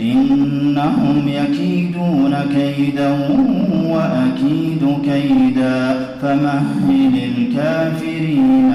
إنهم يكيدون كيدا وأكيد كيدا فمهل الكافرين